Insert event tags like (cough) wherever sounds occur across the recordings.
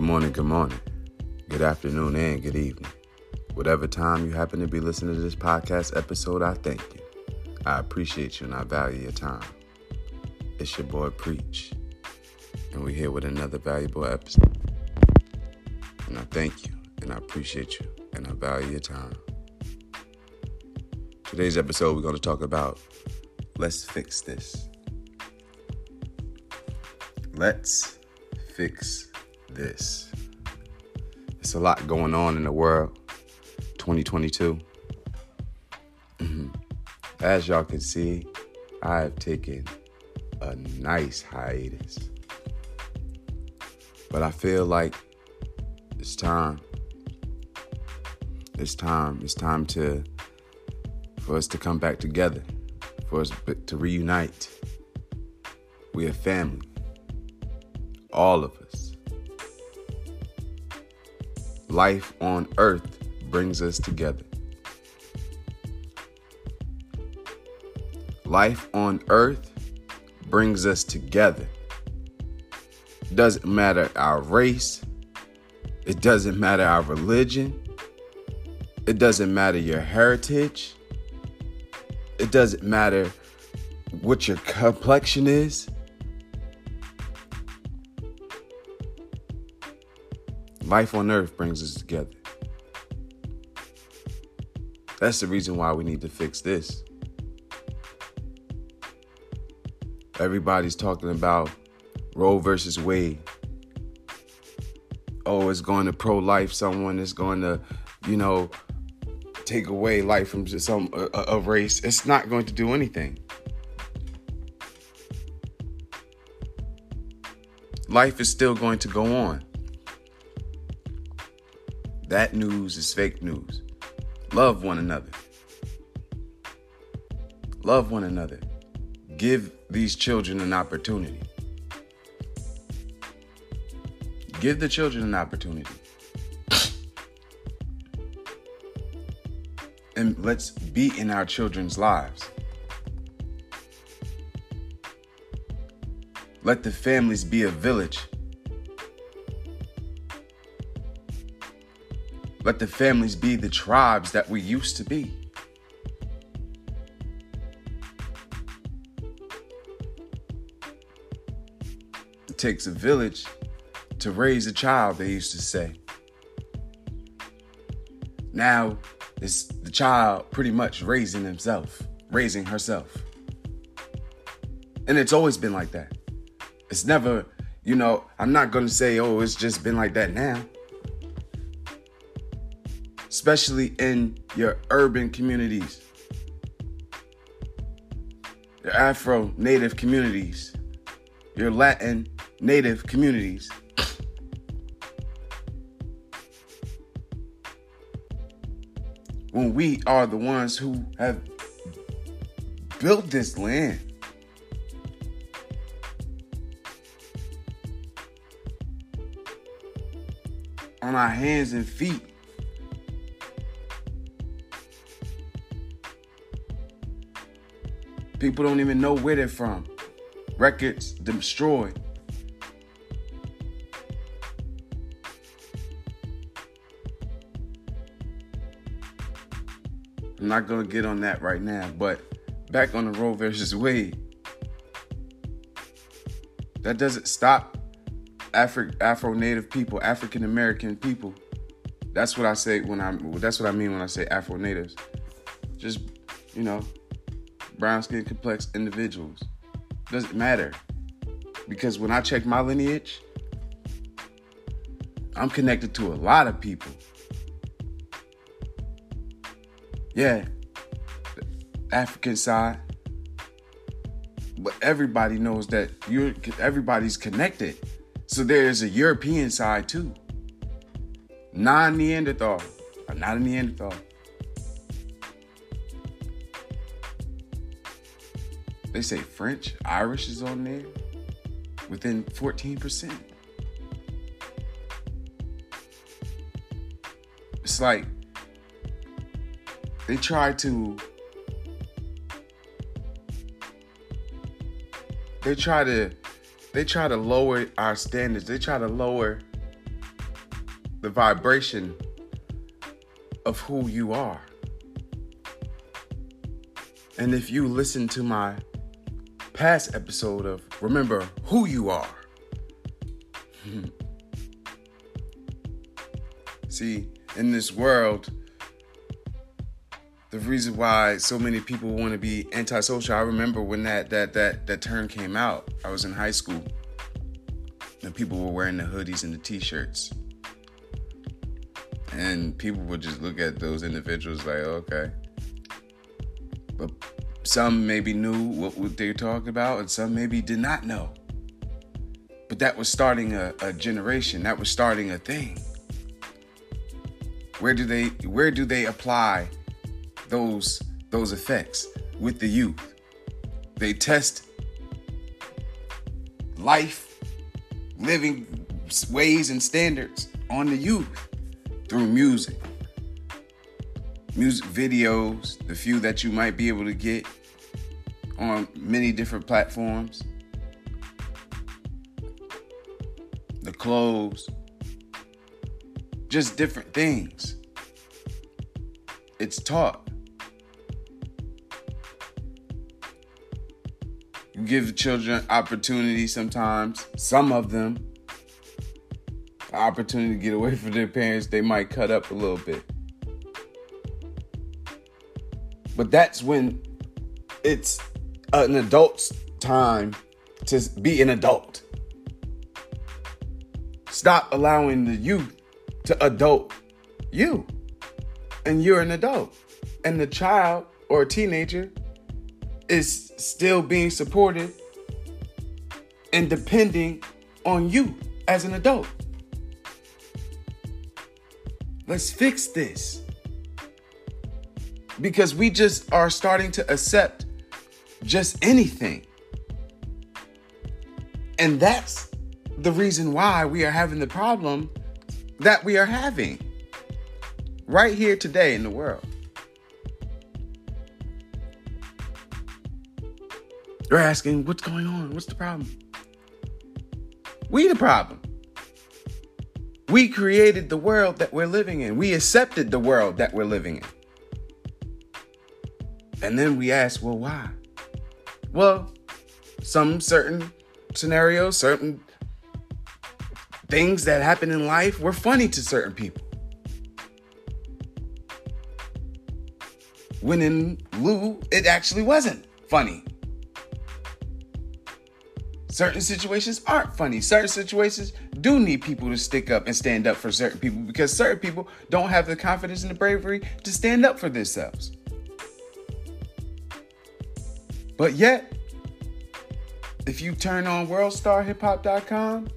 Good morning, good morning, good afternoon, and good evening. Whatever time you happen to be listening to this podcast episode, I thank you. I appreciate you and I value your time. It's your boy Preach, and we're here with another valuable episode. And I thank you and I appreciate you and I value your time. Today's episode, we're going to talk about let's fix this. Let's fix this. It's a lot going on in the world. 2022. Mm-hmm. As y'all can see, I have taken a nice hiatus. But I feel like it's time. It's time. It's time to for us to come back together, for us to reunite. We are family. All of us. Life on earth brings us together. Life on earth brings us together. Doesn't matter our race, it doesn't matter our religion, it doesn't matter your heritage, it doesn't matter what your complexion is. Life on earth brings us together. That's the reason why we need to fix this. Everybody's talking about Roe versus Wade. Oh, it's going to pro life someone is going to, you know, take away life from some a, a race. It's not going to do anything. Life is still going to go on. That news is fake news. Love one another. Love one another. Give these children an opportunity. Give the children an opportunity. (coughs) and let's be in our children's lives. Let the families be a village. Let the families be the tribes that we used to be. It takes a village to raise a child, they used to say. Now it's the child pretty much raising himself, raising herself. And it's always been like that. It's never, you know, I'm not going to say, oh, it's just been like that now especially in your urban communities, your Afro native communities, your Latin native communities. When we are the ones who have built this land. On our hands and feet. People don't even know where they're from. Records destroyed. I'm not gonna get on that right now, but back on the Roe versus Wade. That doesn't stop Afro Afro Native people, African American people. That's what I say when I'm. That's what I mean when I say Afro Natives. Just you know, brown skin complex individuals. Doesn't matter. Because when I check my lineage, I'm connected to a lot of people. Yeah, African side. But everybody knows that you're everybody's connected. So there's a European side too. Non-Neanderthal. Not a Neanderthal. They say French, Irish is on there within 14%. It's like they try to they try to they try to lower our standards. They try to lower the vibration of who you are. And if you listen to my past episode of Remember Who You Are, (laughs) see, in this world, the reason why so many people want to be antisocial, I remember when that that that that term came out. I was in high school and people were wearing the hoodies and the t-shirts. And people would just look at those individuals like, okay. But some maybe knew what, they were talking about, and some maybe did not know. But that was starting a, a generation. That was starting a thing. Where do they where do they apply those those effects with the youth? They test life, living ways and standards on the youth through music. Music videos, the few that you might be able to get on many different platforms. The clothes, just different things. It's taught. You give children opportunity sometimes, some of them, opportunity to get away from their parents, they might cut up a little bit. But that's when it's an adult's time to be an adult. Stop allowing the youth to adult you. And you're an adult. And the child or a teenager is still being supported and depending on you as an adult. Let's fix this. Because we just are starting to accept just anything. And that's the reason why we are having the problem that we are having right here today in the world. You're asking, what's going on? What's the problem? We the problem. We created the world that we're living in. We accepted the world that we're living in. And then we ask, well, why? Well, some certain scenarios, certain things that happen in life were funny to certain people. When in Lou, it actually wasn't funny. Certain situations aren't funny. Certain situations do need people to stick up and stand up for certain people because certain people don't have the confidence and the bravery to stand up for themselves. But yet, if you turn on worldstarhiphop.com,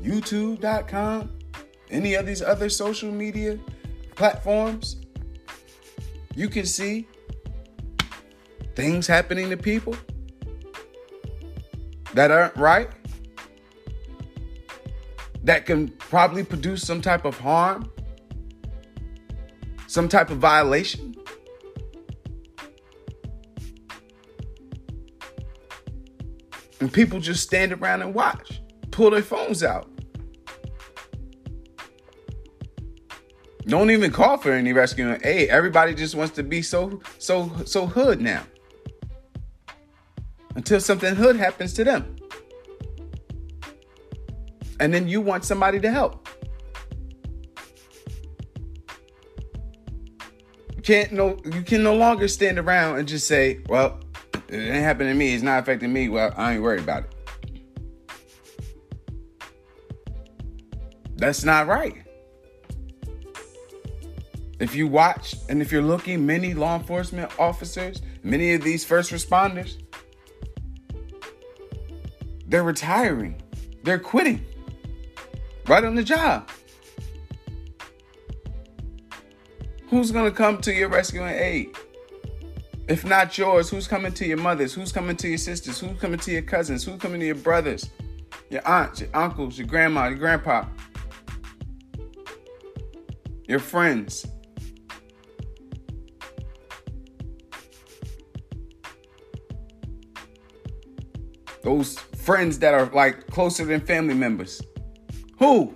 youtube.com, any of these other social media platforms, you can see things happening to people that aren't right, that can probably produce some type of harm, some type of violation. And people just stand around and watch, pull their phones out. Don't even call for any rescue. Hey, everybody just wants to be so so so hood now until something hood happens to them. And then you want somebody to help. You can't no you can no longer stand around and just say, well, it ain't happening to me, it's not affecting me, well, I ain't worried about it. That's not right. If you watch and if you're looking, many law enforcement officers, many of these first responders, they're retiring. They're quitting. Right on the job. Who's going to come to your rescue and aid? If not yours, who's coming to your mothers? Who's coming to your sisters? Who's coming to your cousins? Who's coming to your brothers? Your aunts, your uncles, your grandma, your grandpa? Your friends? Those friends that are like closer than family members. Who?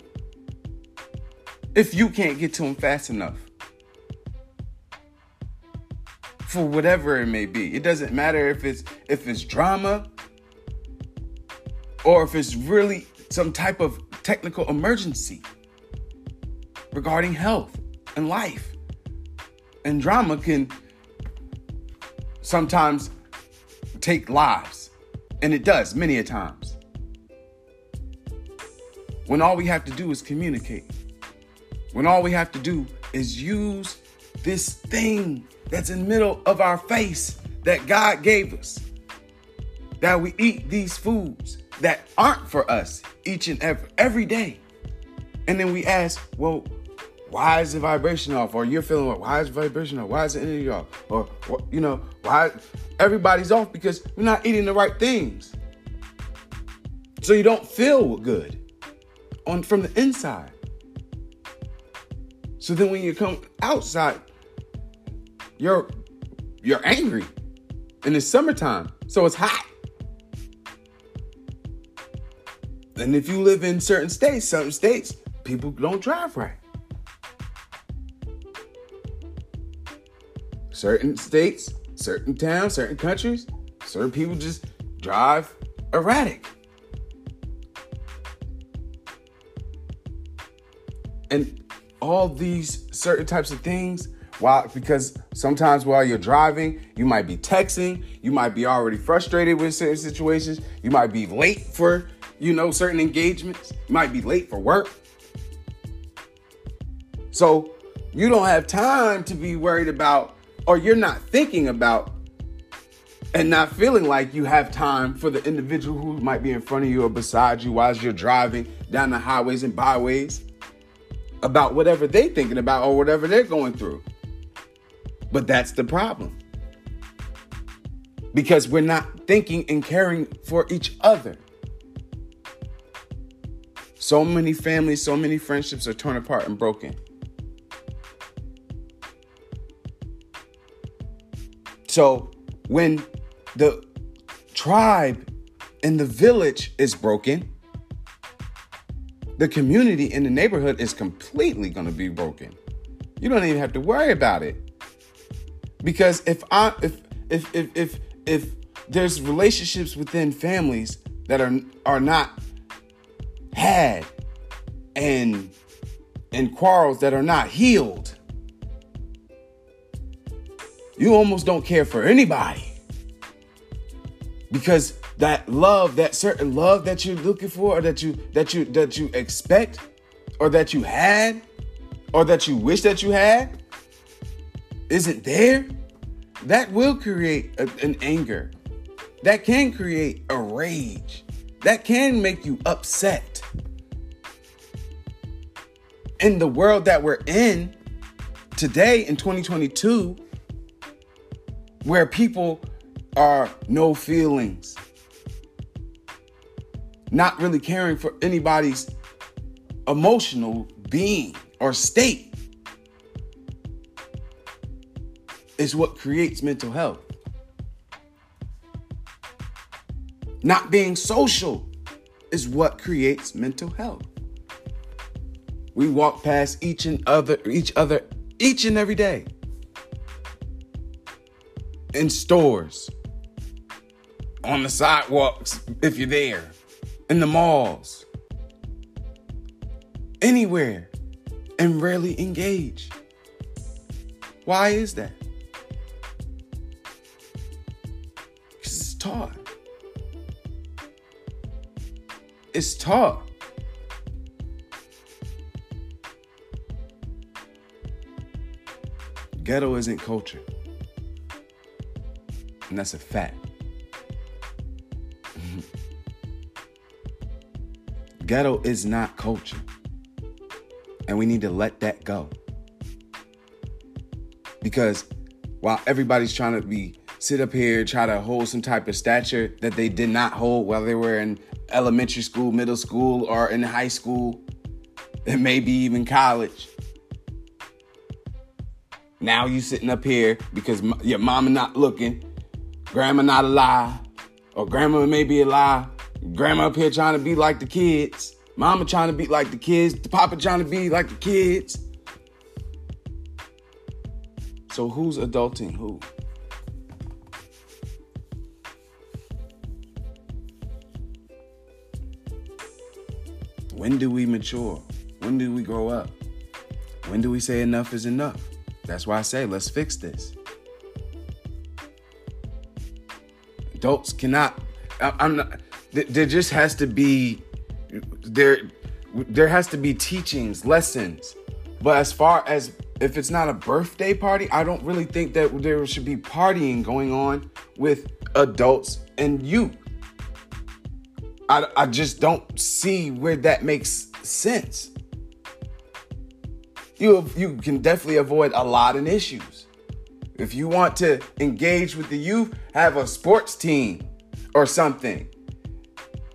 if you can't get to them fast enough. For whatever it may be. It doesn't matter if it's if it's drama or if it's really some type of technical emergency regarding health and life. And drama can sometimes take lives, and it does many a times. When all we have to do is communicate, when all we have to do is use this thing that's in the middle of our face that God gave us, that we eat these foods that aren't for us each and every every day. And then we ask, well, why is the vibration off? Or you're feeling why is vibration off? Why is the energy off? Or you know, why everybody's off because we're not eating the right things. So you don't feel good on from the inside. So then when you come outside, you're you're angry. And it's summertime, so it's hot. And if you live in certain states, certain states, people don't drive right. Certain states, certain towns, certain countries, certain people just drive erratic. And all these certain types of things, while because sometimes while you're driving, you might be texting, you might be already frustrated with certain situations, you might be late for you know, certain engagements. You might be late for work. So you don't have time to be worried about, or you're not thinking about and not feeling like you have time for the individual who might be in front of you or beside you while you're driving down the highways and byways about whatever they're thinking about or whatever they're going through. But that's the problem. Because we're not thinking and caring for each other. So many families, so many friendships are torn apart and broken. So when the tribe and the village is broken, the community in the neighborhood is completely going to be broken. You don't even have to worry about it. Because if I if if if if if there's relationships within families that are are not had and and quarrels that are not healed. You almost don't care for anybody. Because that love, that certain love that you're looking for or that you that you that you expect or that you had or that you wish that you had isn't there, that will create a, an anger. That can create a rage. That can make you upset in the world that we're in today in 2022, where people are no feelings, not really caring for anybody's emotional being or state, is what creates mental health. Not being social is what creates mental health. We walk past each and other each other each and every day. In stores, on the sidewalks if you're there, in the malls, anywhere, and rarely engage. Why is that? Taught. It's taught. Ghetto isn't culture. And that's a fact. (laughs) Ghetto is not culture. And we need to let that go. Because while everybody's trying to be sit up here, try to hold some type of stature that they did not hold while they were in elementary school, middle school, or in high school, and maybe even college. Now you sitting up here because your mama not looking, grandma not alive, or grandma may be alive, grandma up here trying to be like the kids, Mama trying to be like the kids, the papa trying to be like the kids. So who's adulting who? When do we mature? When do we grow up? When do we say enough is enough? That's why I say let's fix this. Adults cannot. I, I'm not. There just has to be there. There has to be teachings, lessons. But as far as if it's not a birthday party, I don't really think that there should be partying going on with adults and youth. I, I just don't see where that makes sense. You, you can definitely avoid a lot of issues. If you want to engage with the youth, have a sports team or something.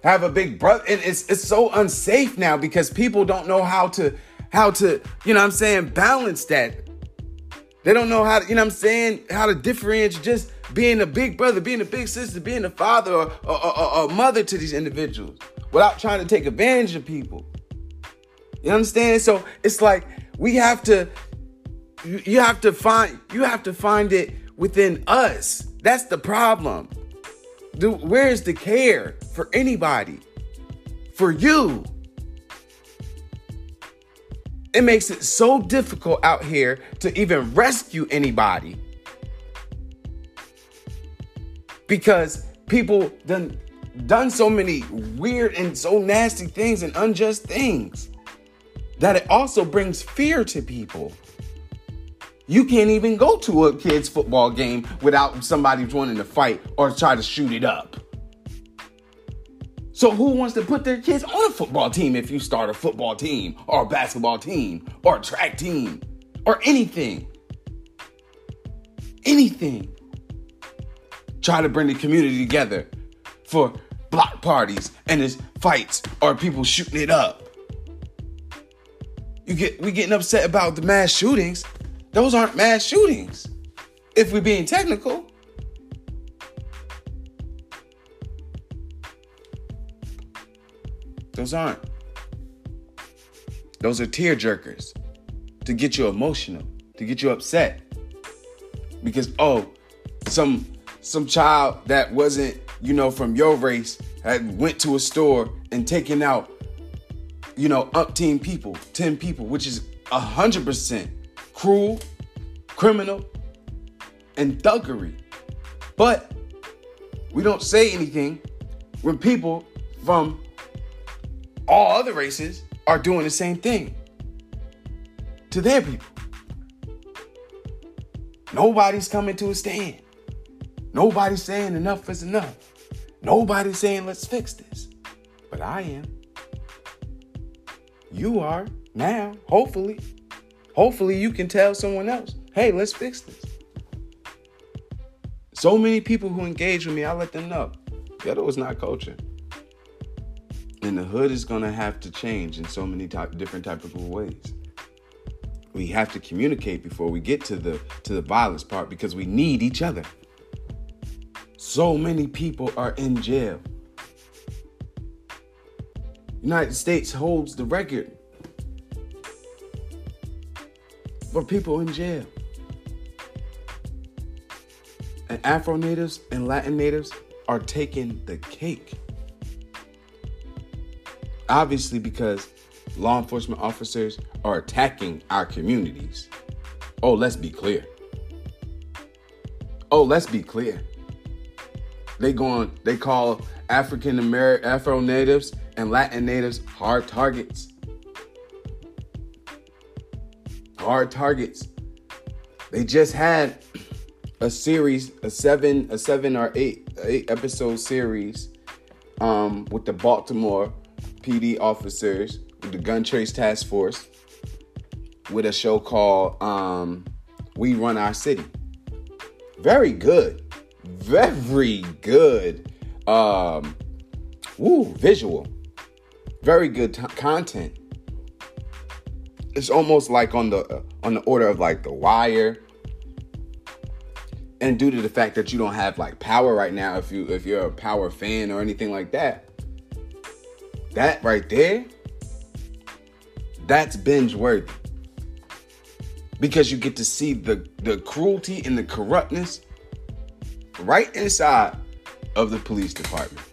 Have a big brother. And it's it's so unsafe now because people don't know how to how to, you know I'm saying, balance that. They don't know how to, you know I'm saying, how to differentiate just being a big brother, being a big sister, being a father or, or, or, or mother to these individuals without trying to take advantage of people. You understand? So it's like we have to you have to find you have to find it within us. That's the problem. Dude, where is the care for anybody? For you. It makes it so difficult out here to even rescue anybody. Because people done done so many weird and so nasty things and unjust things that it also brings fear to people. You can't even go to a kid's football game without somebody wanting to fight or try to shoot it up. So, who wants to put their kids on a football team if you start a football team or a basketball team or a track team or anything? Anything. Try to bring the community together for block parties and it's fights or people shooting it up. You get we getting upset about the mass shootings those aren't mass shootings. If we're being technical. Those aren't. Those are tear jerkers to get you emotional, to get you upset. Because oh, some some child that wasn't, you know, from your race had went to a store and taken out, you know, umpteen people, 10 people, which is a hundred percent cruel, criminal, and thuggery. But we don't say anything when people from all other races are doing the same thing to their people. Nobody's coming to a stand. Nobody's saying enough is enough. Nobody's saying let's fix this. But I am. You are now, hopefully. Hopefully, you can tell someone else, hey, let's fix this. So many people who engage with me, I let them know ghetto is not culture. And the hood is gonna have to change in so many type, different type of ways. We have to communicate before we get to the to the violence part because we need each other. So many people are in jail. United States holds the record for people in jail. And Afro natives and Latin natives are taking the cake. Obviously, because law enforcement officers are attacking our communities. Oh, let's be clear. Oh, let's be clear. They going they call African American Afro natives and Latin natives hard targets hard targets. They just had a series, a seven, a seven or eight, eight episode series, um, with the Baltimore PD officers with the Gun Trace Task Force, with a show called um, "We Run Our City." Very good, very good. Um, woo, visual, very good t- content it's almost like on the uh, on the order of like the wire and due to the fact that you don't have like power right now if you if you're a power fan or anything like that that right there That's binge worthy. Because you get to see the, the cruelty and the corruptness right inside of the police department.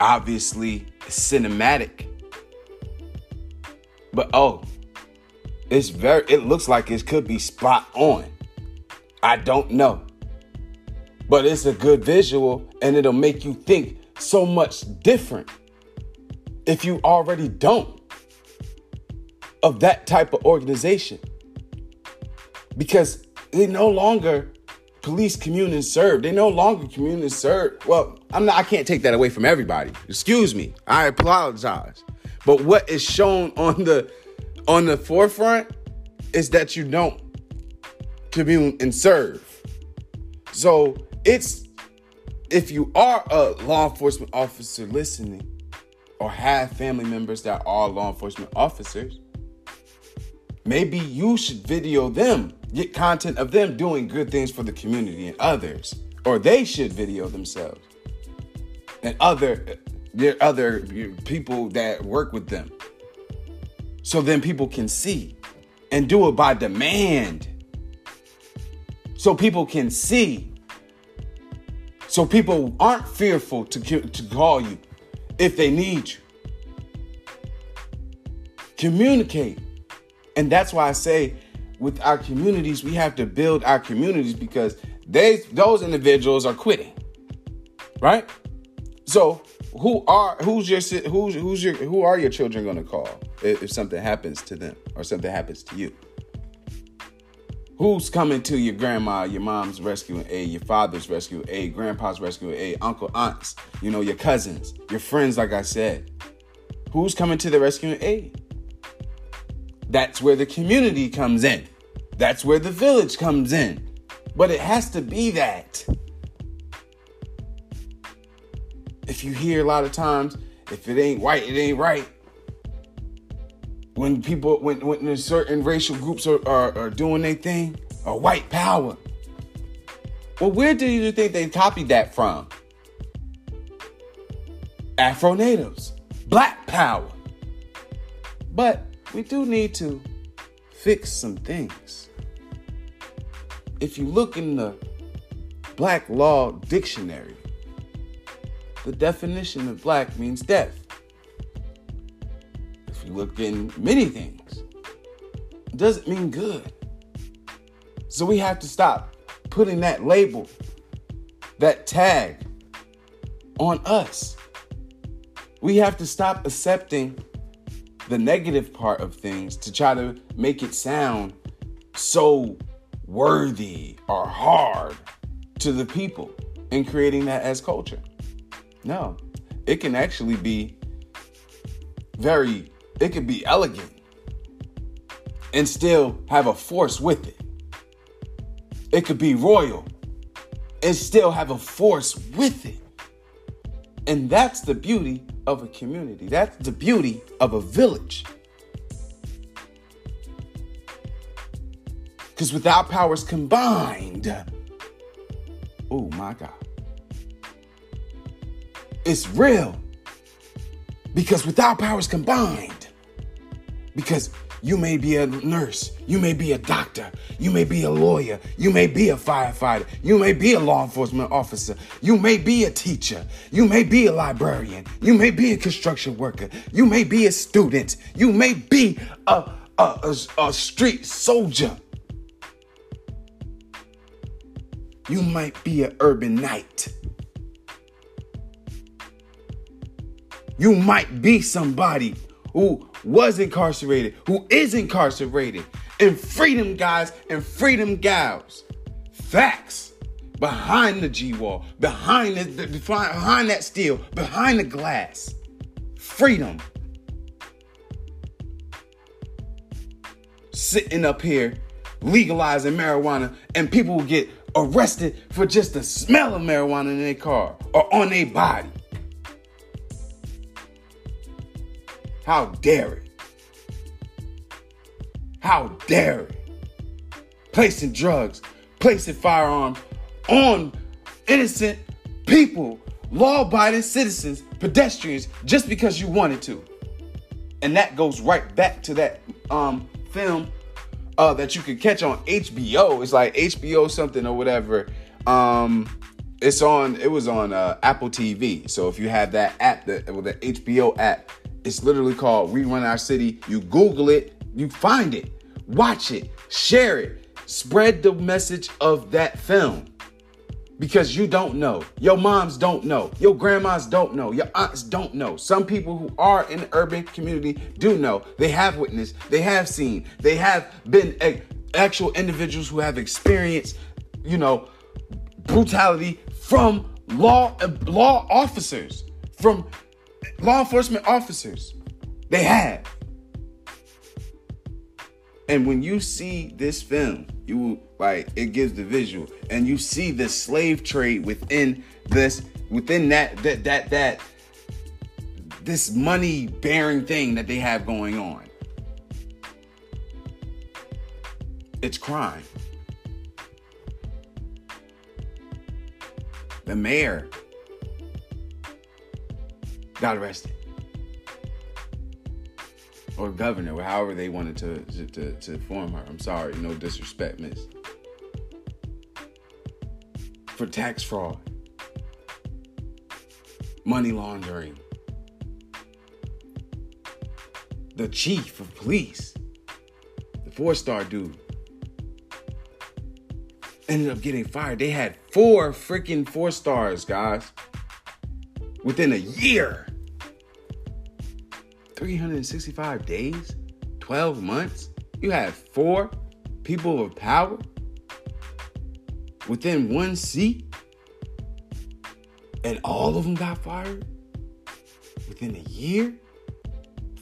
Obviously, cinematic. But oh, it's very it looks like it could be spot on. I don't know. But it's a good visual and it'll make you think so much different if you already don't of that type of organization. Because they no longer police commune and serve. They no longer commune and serve. Well, I'm not I can't take that away from everybody. Excuse me. I apologize. But what is shown (laughs) on the on the forefront is that you don't commune and serve. So it's if you are a law enforcement officer listening or have family members that are law enforcement officers, maybe you should video them, get content of them doing good things for the community and others, or they should video themselves and other their other people that work with them. So then people can see and do it by demand. So people can see. So people aren't fearful to, to call you if they need you. Communicate. And that's why I say with our communities, we have to build our communities because they those individuals are quitting. Right? So who are who's your who's who's your who are your children going to call if, if something happens to them or something happens to you? Who's coming to your grandma, your mom's rescuing aid, your father's rescuing aid, grandpa's rescuing aid, uncle, aunts, you know, your cousins, your friends, like I said. Who's coming to the rescuing aid? That's where the community comes in. That's where the village comes in. But it has to be that. If you hear a lot of times, if it ain't white, it ain't right when people when when certain racial groups are, are, are doing their thing or white power well where do you think they copied that from afro natives black power but we do need to fix some things if you look in the black law dictionary the definition of black means death If you look in many things, it doesn't mean good. So we have to stop putting that label, that tag on us. We have to stop accepting the negative part of things to try to make it sound so worthy or hard to the people in creating that as culture. No, it can actually be very it could be elegant and still have a force with it. It could be royal and still have a force with it. And that's the beauty of a community. That's the beauty of a village. Because without powers combined, oh my God, it's real. Because without powers combined, because you may be a nurse, you may be a doctor, you may be a lawyer, you may be a firefighter, you may be a law enforcement officer, you may be a teacher, you may be a librarian, you may be a construction worker, you may be a student, you may be a, a, a, a street soldier. You might be an urban knight. You might be somebody who was incarcerated, who is incarcerated, and freedom guys and freedom gals. Facts behind the G wall, behind the, behind that steel, behind the glass. Freedom. Sitting up here legalizing marijuana, and people will get arrested for just the smell of marijuana in their car or on their body. How dare it? How dare it? Placing drugs, placing firearms on innocent people, law abiding citizens, pedestrians, just because you wanted to. And that goes right back to that um, film uh, that you could catch on HBO. It's like HBO something or whatever. Um, it's on. It was on uh, Apple TV. So if you have that app, the, the HBO app, it's literally called We Run Our City. You Google it, you find it, watch it, share it, spread the message of that film because you don't know. Your moms don't know. Your grandmas don't know. Your aunts don't know. Some people who are in the urban community do know. They have witnessed, they have seen, they have been a, actual individuals who have experienced, you know, brutality from law law officers, from law enforcement officers. They have. And when you see this film, you like it gives the visual, and you see the slave trade within this, within that that that that this money bearing thing that they have going on. It's crime. The mayor got arrested or governor, or however they wanted to, to, to form her. I'm sorry, no disrespect, miss. For tax fraud, money laundering. The chief of police, the four star dude, ended up getting fired. They had four freaking four stars, guys, within a year. 365 days, 12 months, you have four people of power within one seat, and all of them got fired within a year?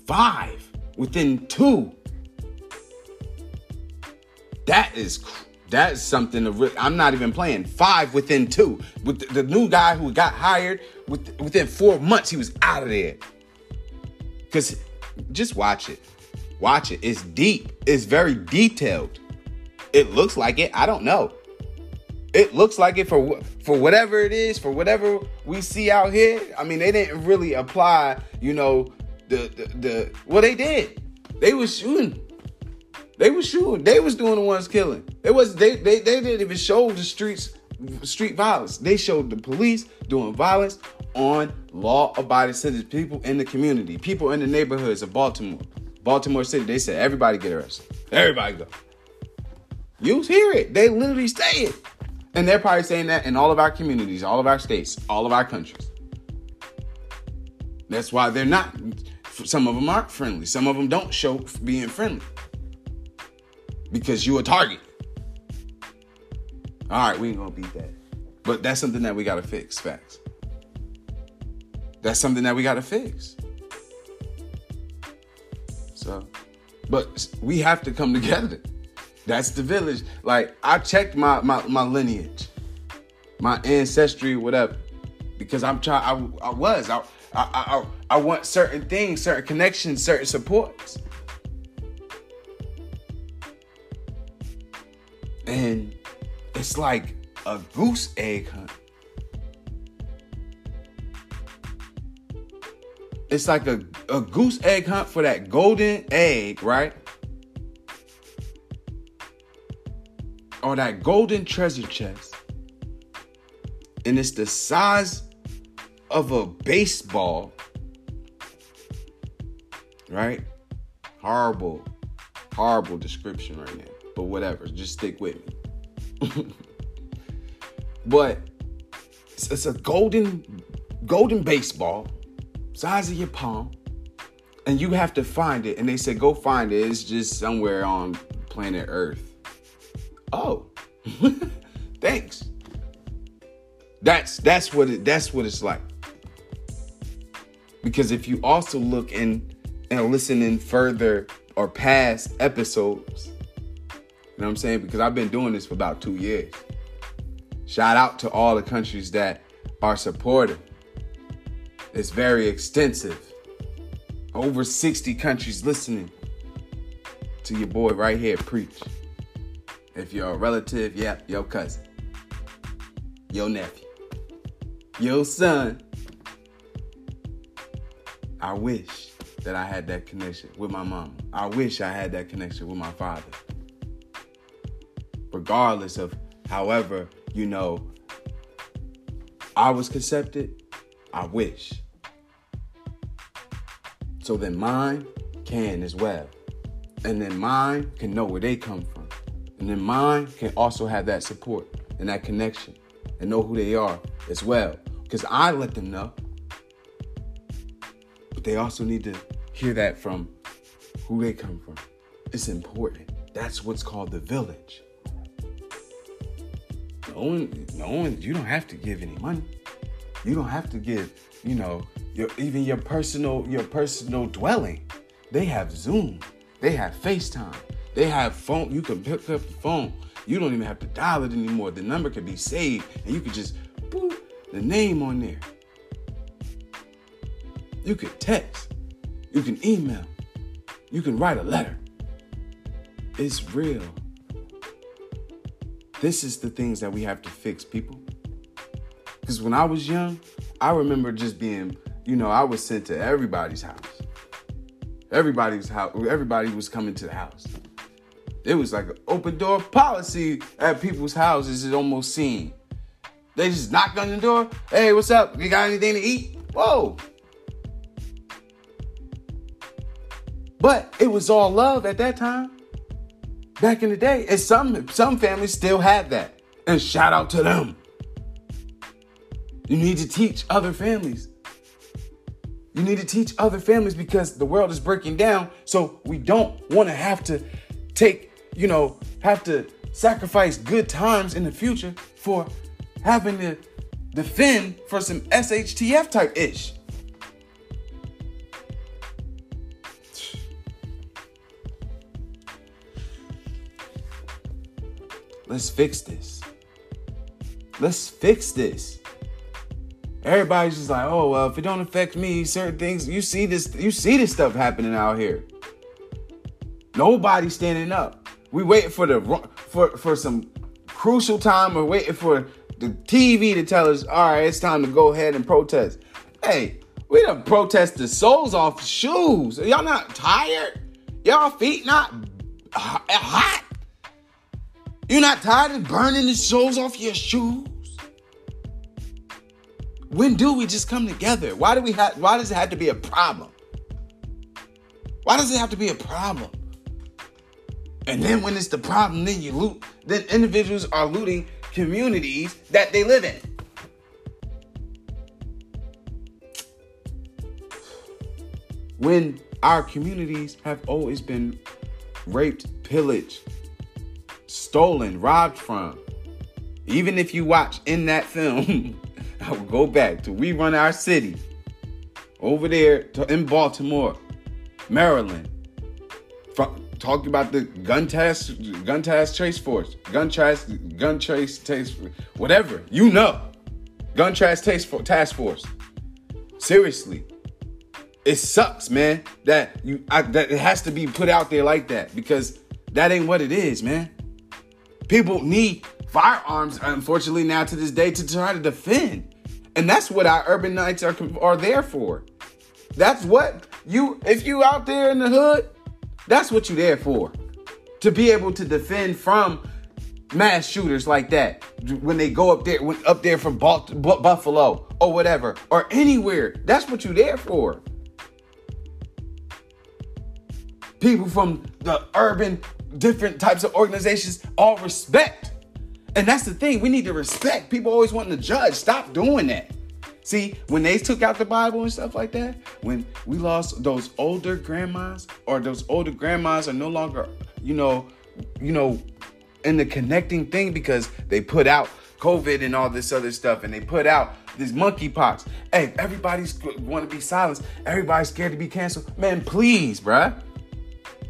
Five within two. That is that is something to really, I'm not even playing. Five within two. With the, the new guy who got hired, with, within four months, he was out of there. Because just watch it. Watch it. It's deep. It's very detailed. It looks like it. I don't know. It looks like it for for whatever it is, for whatever we see out here. I mean, they didn't really apply, you know, the the, the well they did. They was shooting. They was shooting. They was doing the ones killing. It was they they they didn't even show the streets street violence. They showed the police doing violence on law abiding citizens, people in the community, people in the neighborhoods of Baltimore, Baltimore City. They said, everybody get arrested. Everybody go. You hear it. They literally say it. And they're probably saying that in all of our communities, all of our states, all of our countries. That's why they're not. Some of them aren't friendly. Some of them don't show being friendly because you a target. All right, we ain't gonna beat that. But that's something that we gotta fix. Facts. That's something that we gotta fix. So, but we have to come together. That's the village. Like I checked my my, my lineage, my ancestry, whatever, because I'm trying. I, I was. I, I I I want certain things, certain connections, certain supports. And it's like a goose egg hunt. It's like a, a goose egg hunt for that golden egg, right? Or that golden treasure chest. And it's the size of a baseball. Right? Horrible, horrible description right now. But whatever, just stick with me. (laughs) but it's, it's a golden golden baseball size of your palm and you have to find it. And they said go find it. It's just somewhere on planet earth. Oh (laughs) thanks. That's that's what it that's what it's like. Because if you also look in and listen in further or past episodes know what I'm saying? Because I've been doing this for about two years. Shout out to all the countries that are supportive. It's very extensive. Over 60 countries listening to your boy right here preach. If you're a relative, yeah, your cousin, your nephew, your son. I wish that I had that connection with my mom. I wish I had that connection with my father. Regardless of however, you know, I was concepted, I wish. So then mine can as well. And then mine can know where they come from. And then mine can also have that support and that connection and know who they are as well. Because I let them know. But they also need to hear that from who they come from. It's important. That's what's called the village. No one, no one, you don't have to give any money. You don't have to give, you know, your even your personal, your personal dwelling. They have Zoom. They have FaceTime. They have phone. You can pick up the phone. You don't even have to dial it anymore. The number can be saved, and you can just boop the name on there. You can text. You can email. You can write a letter. It's real. This is the things that we have to fix, people. Because when I was young, I remember just being, you know, I was sent to everybody's house. Everybody's house. Everybody was coming to the house. It was like an open door policy at people's houses. It almost seemed. They just knocked on the door. Hey, what's up? You got anything to eat? Whoa. But it was all love at that time. Back in the day. And some some families still had that. And shout out to them. You need to teach other families. You need to teach other families because the world is breaking down. So we don't want to have to take, you know, have to sacrifice good times in the future for having to defend for some SHTF type ish. Let's fix this. Let's fix this. Everybody's just like, oh well, if it don't affect me, certain things you see this, you see this stuff happening out here. Nobody's standing up. We waiting for the for for some crucial time. We're waiting for the TV to tell us, all right, it's time to go ahead and protest. Hey, we done protest the soles off shoes. Y'all not tired? Y'all feet not hot? You not tired of burning the soles off your shoes? When do we just come together? Why do we have why does it have to be a problem? Why does it have to be a problem? And then when it's the problem, then you loot, then individuals are looting communities that they live in. When our communities have always been raped, pillaged, stolen, robbed from. Even if you watch in that film (laughs) I will go back to we run our city over there in Baltimore, Maryland. talking about the gun task, gun task trace force, gun task, gun trace task, whatever you know, gun task task force. Seriously, it sucks, man. That you I, that it has to be put out there like that because that ain't what it is, man. People need firearms, unfortunately, now to this day to try to defend. And that's what our urban knights are are there for. That's what you if you out there in the hood, that's what you there for. To be able to defend from mass shooters like that when they go up there when, up there from Buffalo or whatever or anywhere. That's what you there for. People from the urban different types of organizations all respect and that's the thing. We need to respect. People always wanting to judge. Stop doing that. See, when they took out the Bible and stuff like that, when we lost those older grandmas or those older grandmas are no longer, you know, you know, in the connecting thing because they put out COVID and all this other stuff and they put out this monkeypox. Hey, everybody's want to be silenced. Everybody's scared to be canceled. Man, please, bruh.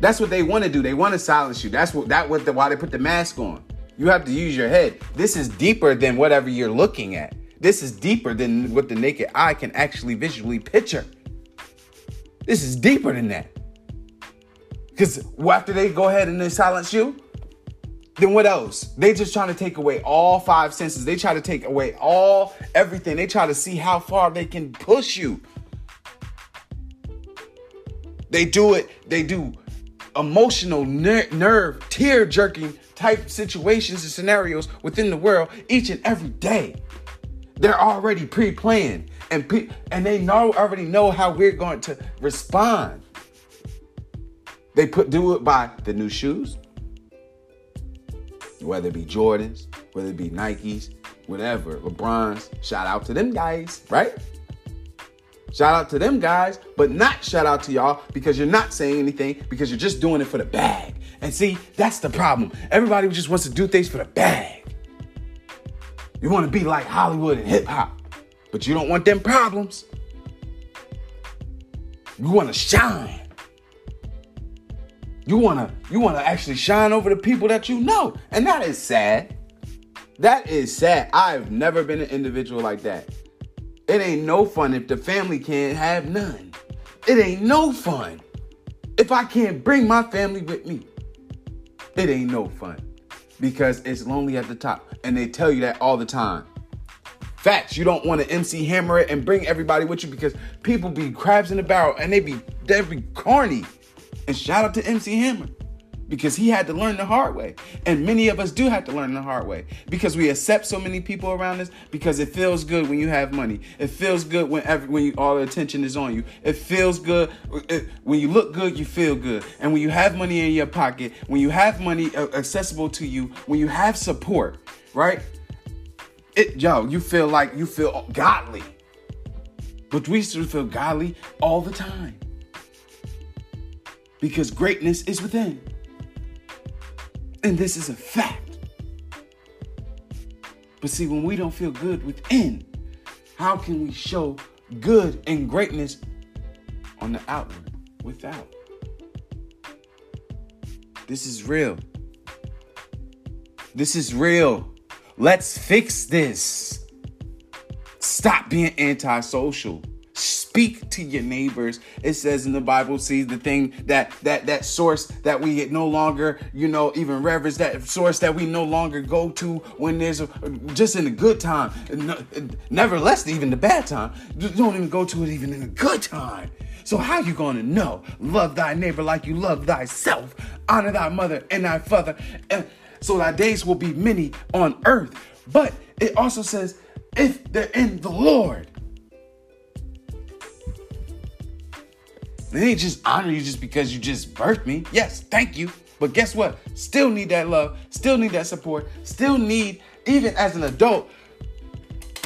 That's what they want to do. They want to silence you. That's what that was the, why they put the mask on. You have to use your head. This is deeper than whatever you're looking at. This is deeper than what the naked eye can actually visually picture. This is deeper than that. Because after they go ahead and they silence you, then what else? They just trying to take away all five senses. They try to take away all everything. They try to see how far they can push you. They do it, they do emotional, ner- nerve, tear jerking type situations and scenarios within the world each and every day. They're already pre planned and, pe- and they know already know how we're going to respond. They put do it by the new shoes, whether it be Jordans, whether it be Nikes, whatever, LeBron's. Shout out to them guys, right? Shout out to them guys, but not shout out to y'all because you're not saying anything because you're just doing it for the bag. And see, that's the problem. Everybody just wants to do things for the bag. You want to be like Hollywood and hip hop, but you don't want them problems. You want to shine. You want to you want to actually shine over the people that you know. And that is sad. That is sad. I've never been an individual like that. It ain't no fun if the family can't have none. It ain't no fun if I can't bring my family with me. It ain't no fun because it's lonely at the top. And they tell you that all the time. Facts, you don't want to MC Hammer it and bring everybody with you because people be crabs in the barrel and they be they be corny. And shout out to MC Hammer because he had to learn the hard way. And many of us do have to learn the hard way because we accept so many people around us because it feels good when you have money. It feels good when every, when you, all the attention is on you. It feels good it, when you look good, you feel good. And when you have money in your pocket, when you have money uh, accessible to you, when you have support, right? It yo, you feel like you feel godly. But we still feel godly all the time. Because greatness is within. And this is a fact. But see, when we don't feel good within, how can we show good and greatness on the outward without? This is real. This is real. Let's fix this. Stop being antisocial speak to your neighbors. It says in the Bible, see the thing that that that source that we no longer, you know, even reverence that source that we no longer go to when there's a just in a good time, nevertheless even the bad time. Don't even go to it even in a good time. So how you gonna know? Love thy neighbor like you love thyself. Honor thy mother and thy father, and so thy days will be many on earth. But it also says, if they're in the Lord. They ain't just honor you just because you just birthed me. Yes, thank you. But guess what? Still need that love, still need that support, still need, even as an adult,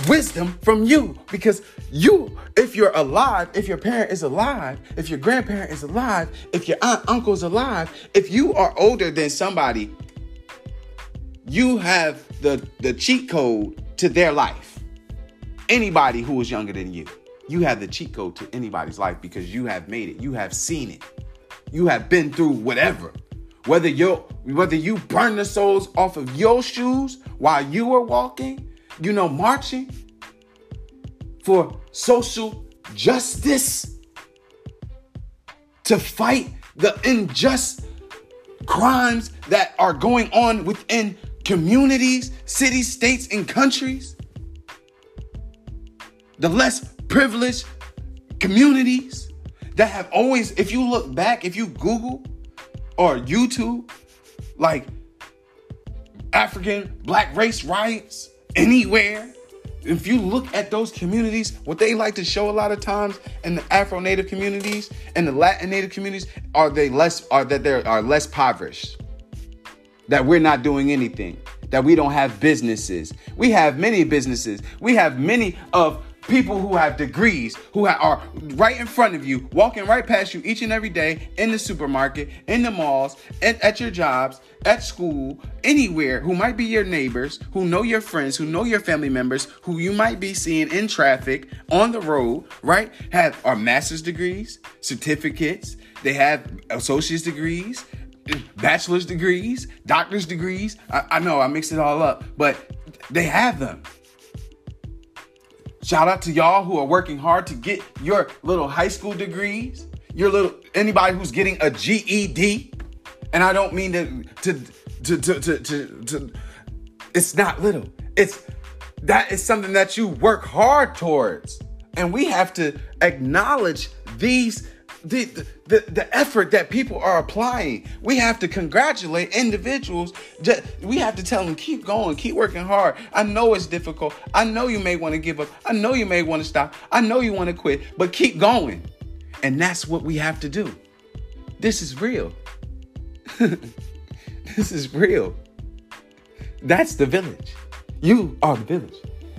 wisdom from you. Because you, if you're alive, if your parent is alive, if your grandparent is alive, if your aunt, uncle is alive, if you are older than somebody, you have the, the cheat code to their life. Anybody who is younger than you. You have the cheat code to anybody's life because you have made it. You have seen it. You have been through whatever. Whether you whether you burn the soles off of your shoes while you were walking, you know, marching for social justice to fight the unjust crimes that are going on within communities, cities, states, and countries. The less privileged communities that have always, if you look back, if you Google or YouTube, like African black race riots anywhere, if you look at those communities, what they like to show a lot of times in the Afro Native communities and the Latin Native communities are they less are that they are less impoverished. That we're not doing anything. That we don't have businesses. We have many businesses. We have many of people who have degrees, who are right in front of you, walking right past you each and every day in the supermarket, in the malls, at, at your jobs, at school, anywhere, who might be your neighbors, who know your friends, who know your family members, who you might be seeing in traffic, on the road, right? Have our master's degrees, certificates, they have associate's degrees, bachelor's degrees, doctor's degrees. I, I know I mixed it all up, but they have them. Shout out to y'all who are working hard to get your little high school degrees, your little anybody who's getting a GED. And I don't mean to to to to to, to, to it's not little. It's that is something that you work hard towards. And we have to acknowledge these the, the, the effort that people are applying. We have to congratulate individuals. We have to tell them, keep going, keep working hard. I know it's difficult. I know you may want to give up. I know you may want to stop. I know you want to quit, but keep going. And that's what we have to do. This is real. (laughs) this is real. That's the village. You are the village.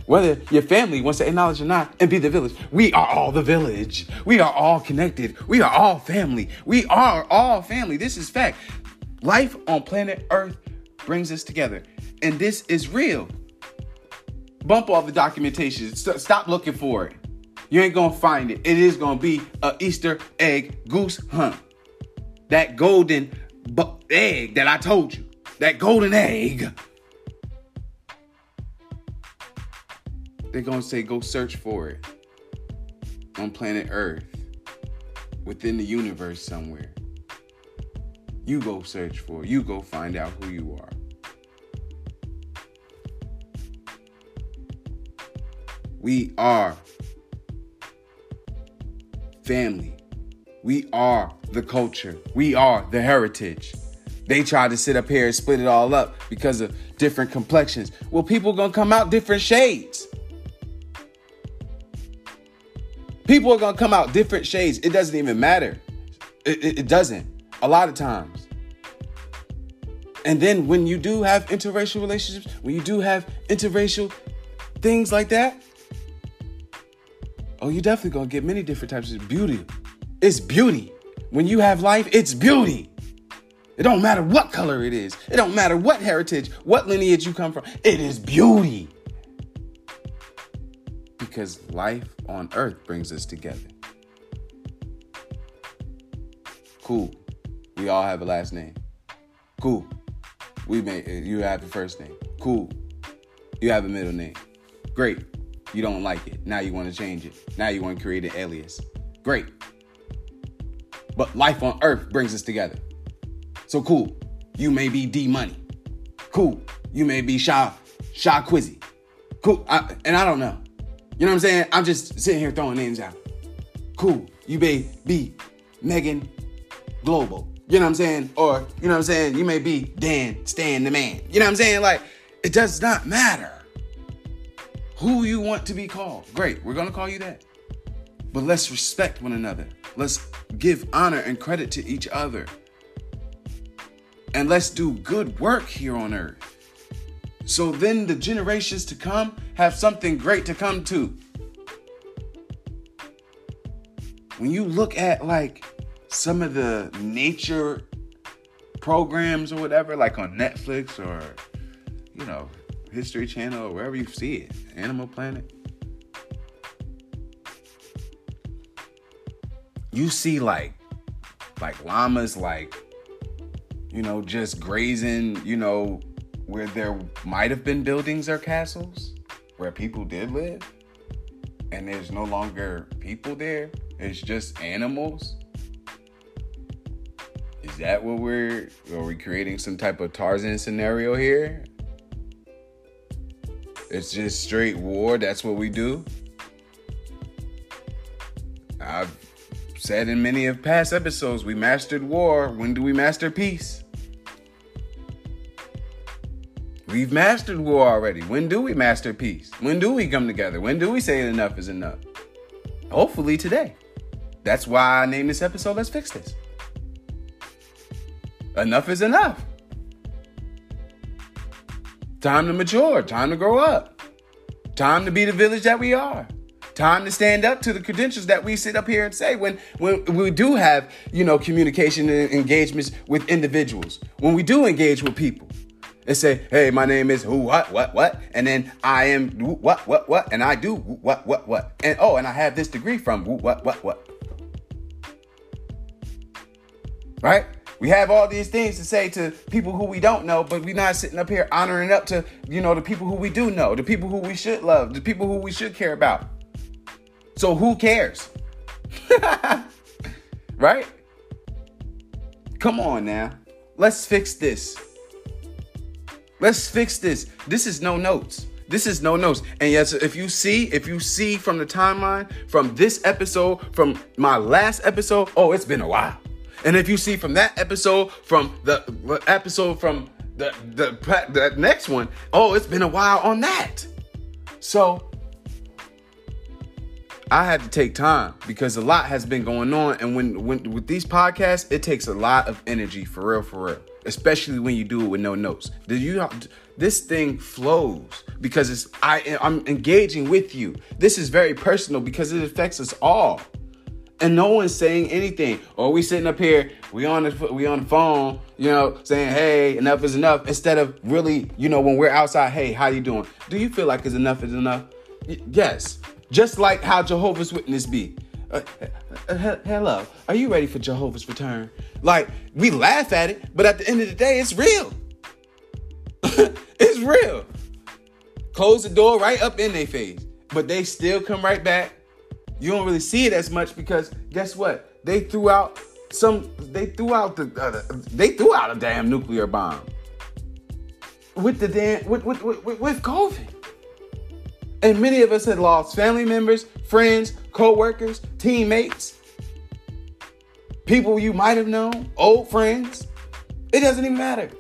Whether your family wants to acknowledge or not and be the village, we are all the village. We are all connected. We are all family. We are all family. This is fact. Life on planet Earth brings us together. And this is real. Bump all the documentation. Stop looking for it. You ain't gonna find it. It is gonna be a Easter egg goose hunt. That golden bu- egg that I told you. That golden egg they're going to say go search for it on planet Earth, within the universe somewhere. You go search for it. You go find out who you are. We are family. We are the culture. We are the heritage. They try to sit up here and split it all up because of different complexions. Well, people gonna come out different shades. People are gonna come out different shades. It doesn't even matter. It, it, it doesn't. A lot of times. And then when you do have interracial relationships, when you do have interracial things like that, oh, you're definitely gonna get many different types of beauty. It's beauty. When you have life, it's beauty. It don't matter what color it is. It don't matter what heritage, what lineage you come from. It is beauty because life on earth brings us together. Cool. We all have a last name. Cool. We may uh, you have a first name. Cool. You have a middle name. Great. You don't like it. Now you want to change it. Now you want to create an alias. Great. But life on earth brings us together. So cool. You may be D Money. Cool. You may be Sha Sha Quizzy. Cool. I, and I don't know. You know what I'm saying? I'm just sitting here throwing names out. Cool. You may be Megan Global. You know what I'm saying? Or, you know what I'm saying? You may be Dan Stan the man. You know what I'm saying? Like, it does not matter who you want to be called. Great, we're gonna call you that. But let's respect one another. Let's give honor and credit to each other. And let's do good work here on earth. So then the generations to come have something great to come to. When you look at like some of the nature programs or whatever, like on Netflix or, you know, History Channel or wherever you see it, Animal Planet, you see like, like llamas, like, you know, just grazing, you know, where there might have been buildings or castles where people did live and there's no longer people there it's just animals? Is that what we're are we creating some type of tarzan scenario here? It's just straight war that's what we do? I've said in many of past episodes we mastered war. When do we master peace We've mastered war already. When do we master peace? When do we come together? When do we say enough is enough? Hopefully today. That's why I named this episode Let's Fix This. Enough is enough. Time to mature, time to grow up. Time to be the village that we are. Time to stand up to the credentials that we sit up here and say when when we do have, you know, communication and engagements with individuals. When we do engage with people and say, hey, my name is who, what, what, what, and then I am what, what, what, and I do what, what, what, and oh, and I have this degree from who, what, what, what. Right? We have all these things to say to people who we don't know, but we're not sitting up here honoring up to, you know, the people who we do know, the people who we should love, the people who we should care about. So who cares? (laughs) right? Come on now. Let's fix this. Let's fix this. This is no notes. This is no notes. And yes, if you see, if you see from the timeline from this episode, from my last episode, oh, it's been a while. And if you see from that episode, from the episode from the the, the next one, oh, it's been a while on that. So I had to take time because a lot has been going on, and when when with these podcasts, it takes a lot of energy for real, for real. Especially when you do it with no notes. Do you? This thing flows because it's I. I'm engaging with you. This is very personal because it affects us all and no one's saying anything. Or we sitting up here, we on the we on the phone, you know, saying, "Hey, enough is enough." Instead of really, you know, when we're outside, "Hey, how you doing? Do you feel like it's enough is enough?" Y- yes, just like how Jehovah's Witness be. Uh, uh, hello, are you ready for Jehovah's return? Like we laugh at it, but at the end of the day, it's real. (laughs) it's real. Close the door right up in their face, but they still come right back you don't really see it as much because guess what? They threw out some. They threw out the. Uh, they threw out a damn nuclear bomb with the damn with with, with with COVID. And many of us had lost family members, friends, co-workers, teammates, people you might have known, old friends. It doesn't even matter.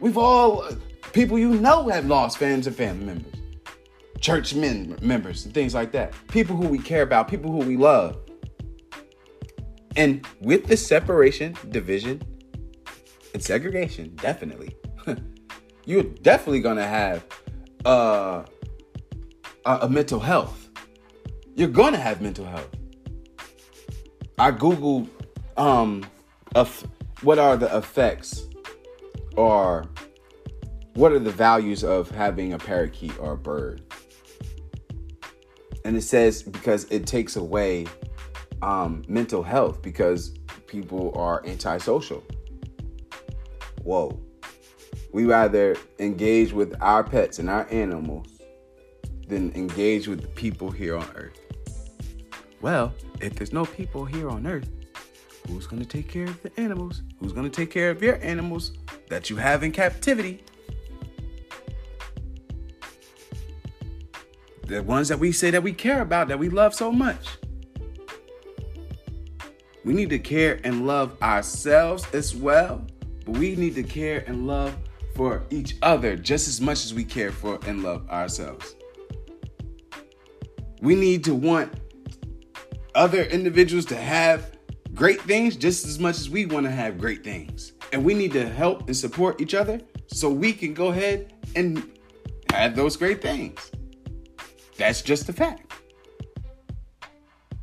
We've all people you know have lost friends and family members church men, members and things like that. People who we care about, people who we love. And with the separation, division, and segregation, definitely, (laughs) you're definitely gonna have uh, a mental health. You're gonna have mental health. I googled um, of what are the effects or what are the values of having a parakeet or a bird and it says because it takes away um, mental health because people are antisocial. Whoa. We rather engage with our pets and our animals than engage with the people here on earth. Well, if there's no people here on earth, who's going to take care of the animals? Who's going to take care of your animals that you have in captivity? the ones that we say that we care about, that we love so much. We need to care and love ourselves as well, but we need to care and love for each other just as much as we care for and love ourselves. We need to want other individuals to have great things just as much as we want to have great things. And we need to help and support each other so we can go ahead and have those great things. That's just the fact.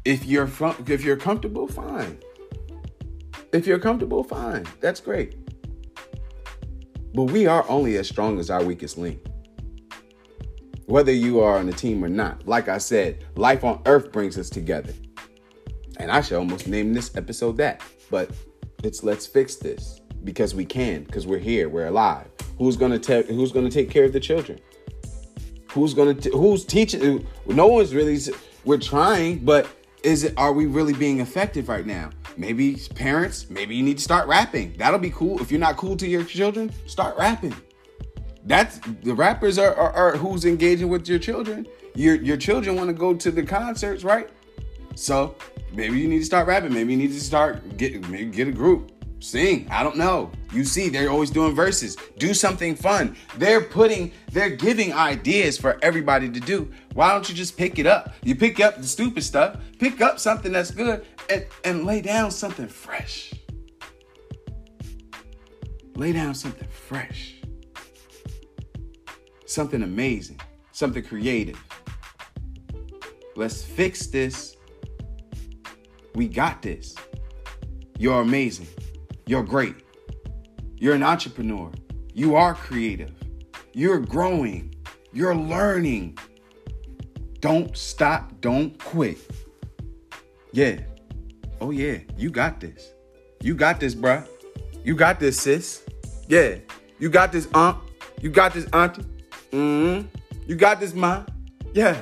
If you're from, if you're comfortable, fine. If you're comfortable, fine. That's great. But we are only as strong as our weakest link. Whether you are on the team or not, like I said, life on earth brings us together. And I should almost name this episode that. But it's let's fix this because we can, because we're here, we're alive. Who's gonna take who's gonna take care of the children? Who's gonna who's teaching? No one's really. We're trying, but is it? Are we really being effective right now? Maybe parents. Maybe you need to start rapping. That'll be cool. If you're not cool to your children, start rapping. That's the rappers are, are, are who's engaging with your children. Your your children want to go to the concerts, right? So maybe you need to start rapping. Maybe you need to start get maybe get a group. Sing. I don't know. You see, they're always doing verses. Do something fun. They're putting, they're giving ideas for everybody to do. Why don't you just pick it up? You pick up the stupid stuff, pick up something that's good, and, and lay down something fresh. Lay down something fresh. Something amazing. Something creative. Let's fix this. We got this. You're amazing. You're great. You're an entrepreneur. You are creative. You're growing. You're learning. Don't stop. Don't quit. Yeah. Oh, yeah. You got this. You got this, bruh. You got this, sis. Yeah. You got this, aunt. You got this, auntie. Mm-hmm. You got this, mom. Yeah.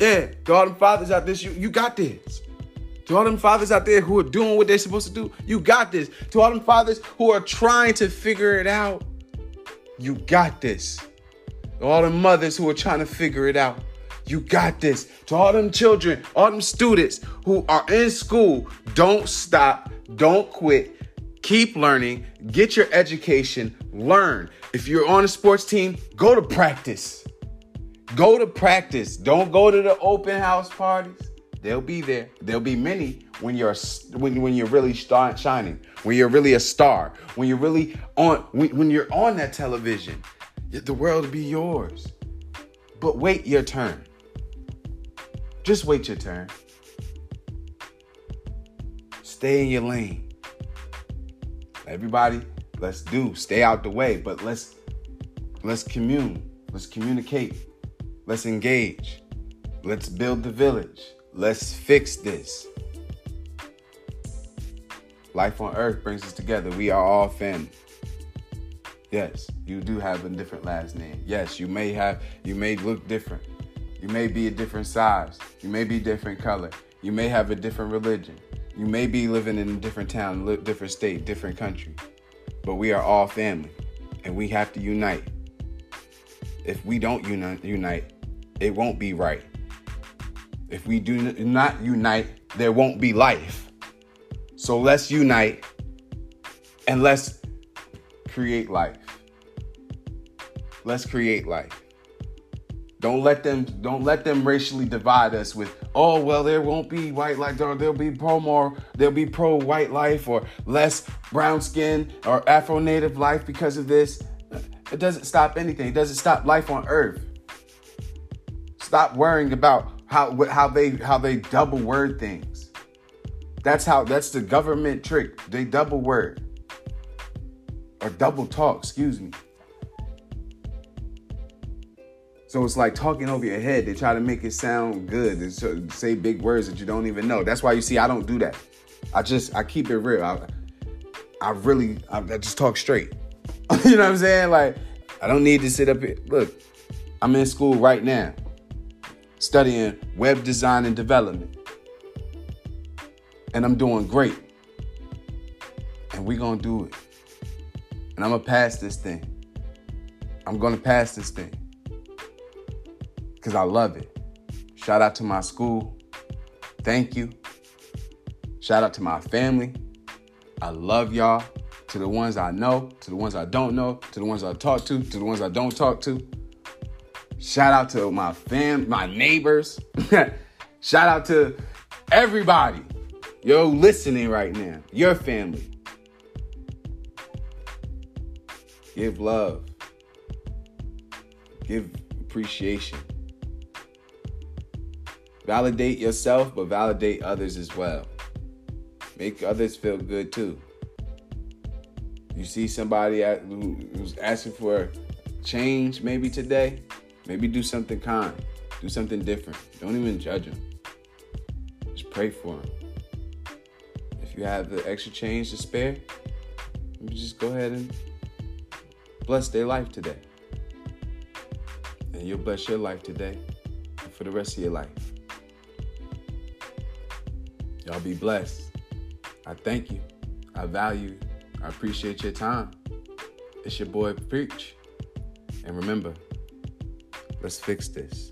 Yeah. To all them fathers out there, you, you got this. To all them fathers out there who are doing what they're supposed to do, you got this. To all them fathers who are trying to figure it out, you got this. All the mothers who are trying to figure it out, you got this. To all them children, all them students who are in school, don't stop, don't quit. Keep learning, get your education, learn. If you're on a sports team, go to practice. Go to practice. Don't go to the open house parties. They'll be there. There'll be many when you're when, when you're really start shining, when you're really a star, when you're really on when, when you're on that television. The world will be yours. But wait your turn. Just wait your turn. Stay in your lane. Everybody, let's do. Stay out the way, but let's let's commune. Let's communicate. Let's engage. Let's build the village. Let's fix this. Life on earth brings us together. We are all family. Yes, you do have a different last name. Yes, you may have you may look different. You may be a different size. You may be different color. You may have a different religion. You may be living in a different town, different state, different country. But we are all family and we have to unite. If we don't unite, unite, it won't be right. If we do not unite, there won't be life. So let's unite and let's create life. Let's create life. Don't let them don't let them racially divide us with oh well there won't be white life or there'll be pro more there'll be pro white life or less brown skin or Afro native life because of this. It doesn't stop anything. It doesn't stop life on earth. Stop worrying about how how they how they double word things. That's how that's the government trick. They double word or double talk, excuse me. So it's like talking over your head. They try to make it sound good and say big words that you don't even know. That's why you see I don't do that. I just I keep it real. I, I really I, I just talk straight. (laughs) you know what I'm saying? Like I don't need to sit up here. Look, I'm in school right now, studying web design and development, and I'm doing great. And we're gonna do it. And I'm gonna pass this thing. I'm gonna pass this thing because I love it. Shout out to my school. Thank you. Shout out to my family. I love y'all. To the ones I know, to the ones I don't know, to the ones I talk to, to the ones I don't talk to. Shout out to my fam, my neighbors. (laughs) Shout out to everybody. Yo, listening right now. Your family. Give love. Give appreciation. Validate yourself, but validate others as well. Make others feel good too. You see somebody who's asking for change maybe today, maybe do something kind, do something different. Don't even judge them. Just pray for them. If you have the extra change to spare, just go ahead and bless their life today. And you'll bless your life today for the rest of your life. Y'all be blessed. I thank you. I value. I appreciate your time. It's your boy Preach. And remember, let's fix this.